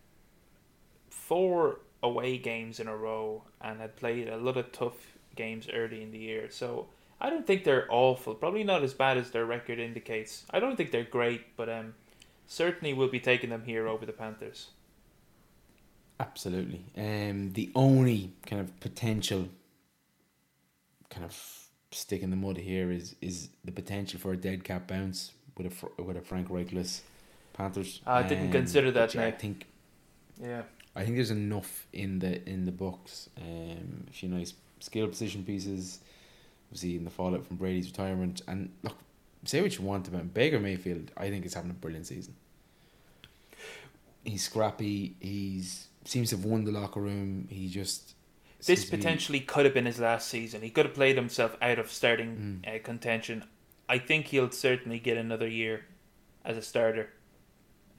four away games in a row and had played a lot of tough games early in the year. So I don't think they're awful. Probably not as bad as their record indicates. I don't think they're great, but um, certainly we'll be taking them here over the Panthers. Absolutely. Um, the only kind of potential kind of stick in the mud here is is the potential for a dead cat bounce with a with a Frank Reichless Panthers. I didn't Um, consider that I think Yeah. I think there's enough in the in the books. Um, a few nice skill position pieces. Obviously, in the fallout from Brady's retirement, and look, say what you want about him, Baker Mayfield. I think is having a brilliant season. He's scrappy. He's seems to have won the locker room. He just This potentially could have been his last season. He could have played himself out of starting Mm. uh, contention. I think he'll certainly get another year as a starter.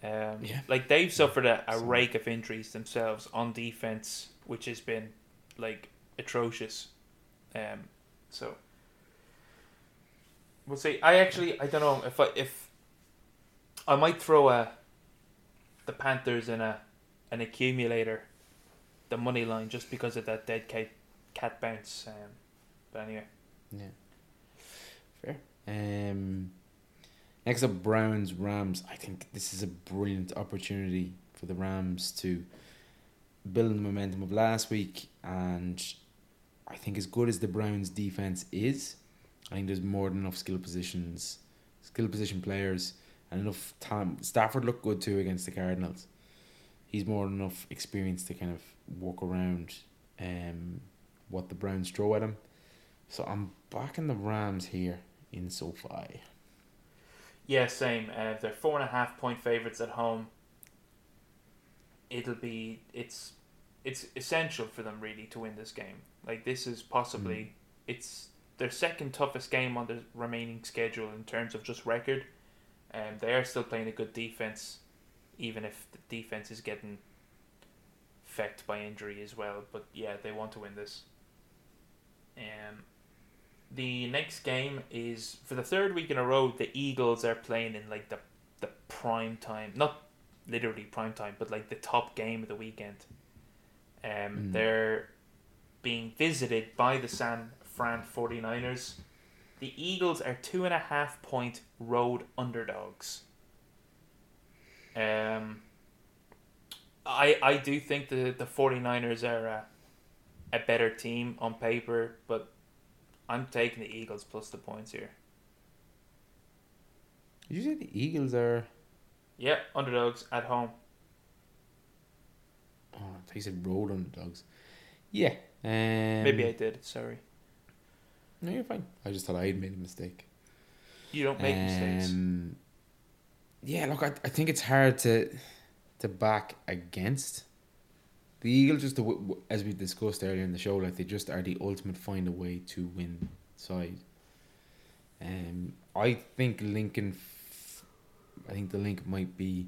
Um, Yeah. Like they've suffered a, a So- rake of injuries themselves on defense, which has been like atrocious. Um, so we'll see. I actually I don't know if I if I might throw a the Panthers in a an accumulator the money line just because of that dead cat cat bounce. Um, but anyway, Yeah. Fair. Um, next up, Browns Rams. I think this is a brilliant opportunity for the Rams to build the momentum of last week, and I think as good as the Browns defense is, I think there's more than enough skill positions, skill position players, and enough time. Stafford looked good too against the Cardinals. He's more than enough experience to kind of walk around um, what the Browns throw at him. So I'm backing the Rams here in SoFi. yeah, same. Uh, they're four and a half point favorites at home. It'll be it's it's essential for them really to win this game. Like this is possibly it's their second toughest game on the remaining schedule in terms of just record. Um, they are still playing a good defense, even if the defense is getting fecked by injury as well. But yeah, they want to win this. Um, the next game is for the third week in a row. The Eagles are playing in like the the prime time, not literally prime time, but like the top game of the weekend. Um, Mm. they're being visited by the San Fran 49ers. The Eagles are two and a half point road underdogs. Um, I I do think the the 49ers are a, a better team on paper, but I'm taking the Eagles plus the points here. Did you say the Eagles are? Yeah, underdogs at home. Oh, I thought you said road underdogs. Yeah. Um, Maybe I did. Sorry, No, you're fine. I just thought I had made a mistake. you don't make mistakes. Um, Yeah, look, I, I think it's hard to to back against the Eagles. Just as we discussed earlier in the show, like they just are the ultimate find a way to win side. Um, I think Lincoln. I think the Linc might be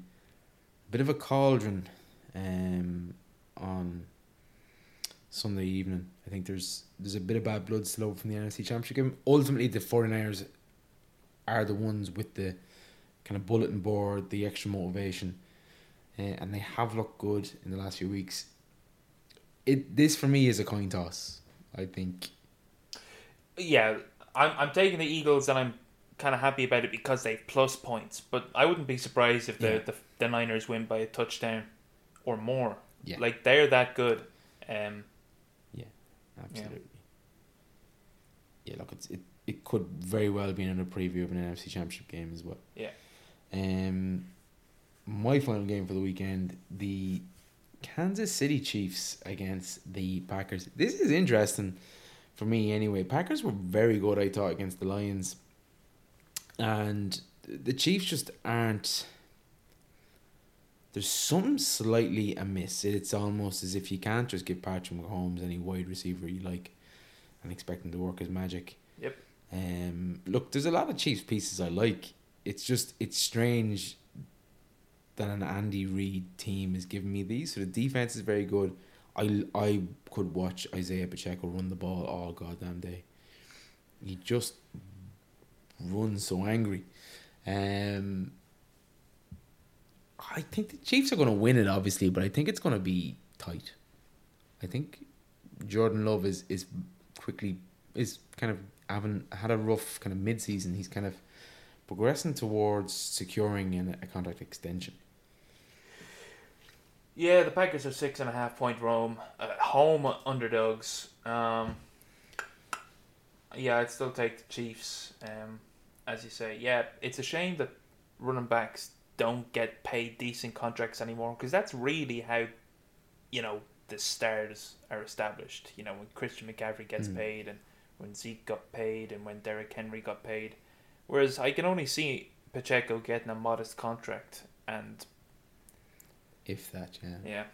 a bit of a cauldron, um, on Sunday evening. I think there's there's a bit of bad blood still from the NFC Championship game. Ultimately, the 49ers are the ones with the kind of bulletin board, the extra motivation, uh, and they have looked good in the last few weeks. It this for me is a coin toss. I think Yeah, I'm I'm taking the Eagles and I'm kind of happy about it because they've plus points. But I wouldn't be surprised if the Yeah. the, the Niners win by a touchdown or more. Yeah. like they're that good. Um, yeah, absolutely. Yeah, look, it's it, it could very well be another preview of an NFC Championship game as well. Yeah. Um, my final game for the weekend, the Kansas City Chiefs against the Packers. This is interesting for me anyway. Packers were very good, I thought, against the Lions, and the Chiefs just aren't. There's something slightly amiss. It's almost as if you can't just give Patrick Mahomes any wide receiver you like, and expect him to work his magic. Yep. Um, look, there's a lot of Chiefs pieces I like. It's just it's strange that an Andy Reid team is giving me these. So the defense is very good. I I could watch Isaiah Pacheco run the ball all goddamn day. He just runs so angry. Um, I think the Chiefs are going to win it, obviously, but I think it's going to be tight. I think Jordan Love is is quickly is kind of having had a rough kind of mid season. He's kind of progressing towards securing an, a contract extension. yeah, the Packers are six and a half point Rome uh, home underdogs. Um, yeah, I'd still take the Chiefs. Um, as you say, yeah, it's a shame that running backs don't get paid decent contracts anymore because that's really how, you know, the stars are established. You know, when Christian McCaffrey gets Mm. paid and when Zeke got paid and when Derrick Henry got paid. Whereas I can only see Pacheco getting a modest contract and If that, yeah.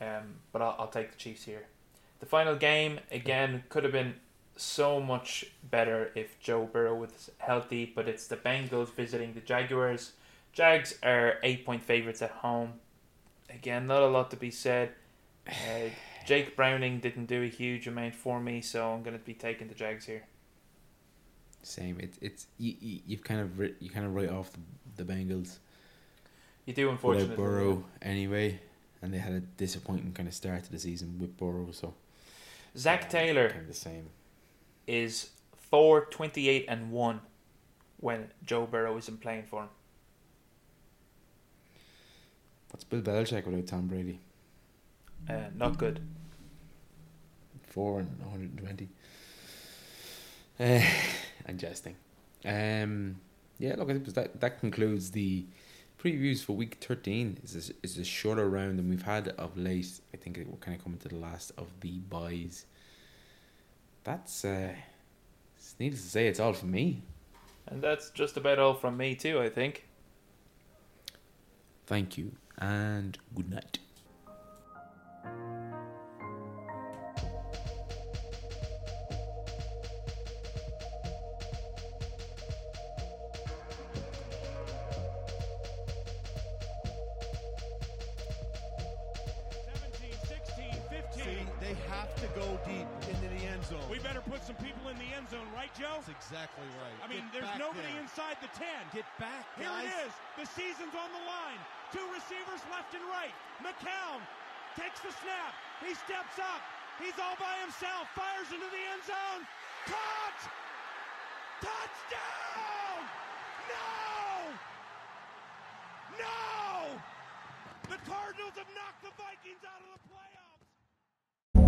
yeah. Um, but I'll, I'll take the Chiefs here. The final game, again, could have been so much better if Joe Burrow was healthy, but it's the Bengals visiting the Jaguars. Jags are eight point favourites at home. Again, not a lot to be said. Uh, <sighs> Jake Browning didn't do a huge amount for me, so I'm going to be taking the Jags here. Same. It's it's you, you you've kind of ri- you kind of write off the, the Bengals You do, without unfortunately. Burrow anyway, and they had a disappointing kind of start to the season with Burrow. So Zac Taylor kind of the same. is 4 28 and 1 when Joe Burrow isn't playing for him. What's Bill Belichick without Tom Brady? Uh, not good. Four and one hundred and twenty. Uh, <sighs> I'm jesting. Um, yeah, look, I suppose that that concludes the previews for week thirteen. is a, is a shorter round than we've had of late. I think we're kind of coming to the last of the byes. That's uh, it's needless to say, it's all for me. And that's just about all from me, too, I think. Thank you and good night. Inside the 10. Get back, Here it is. The season's on the line. Two receivers left and right. McCown takes the snap. He steps up. He's all by himself. Fires into the end zone. Caught! Touchdown! No! No! The Cardinals have knocked the Vikings out of the playoffs.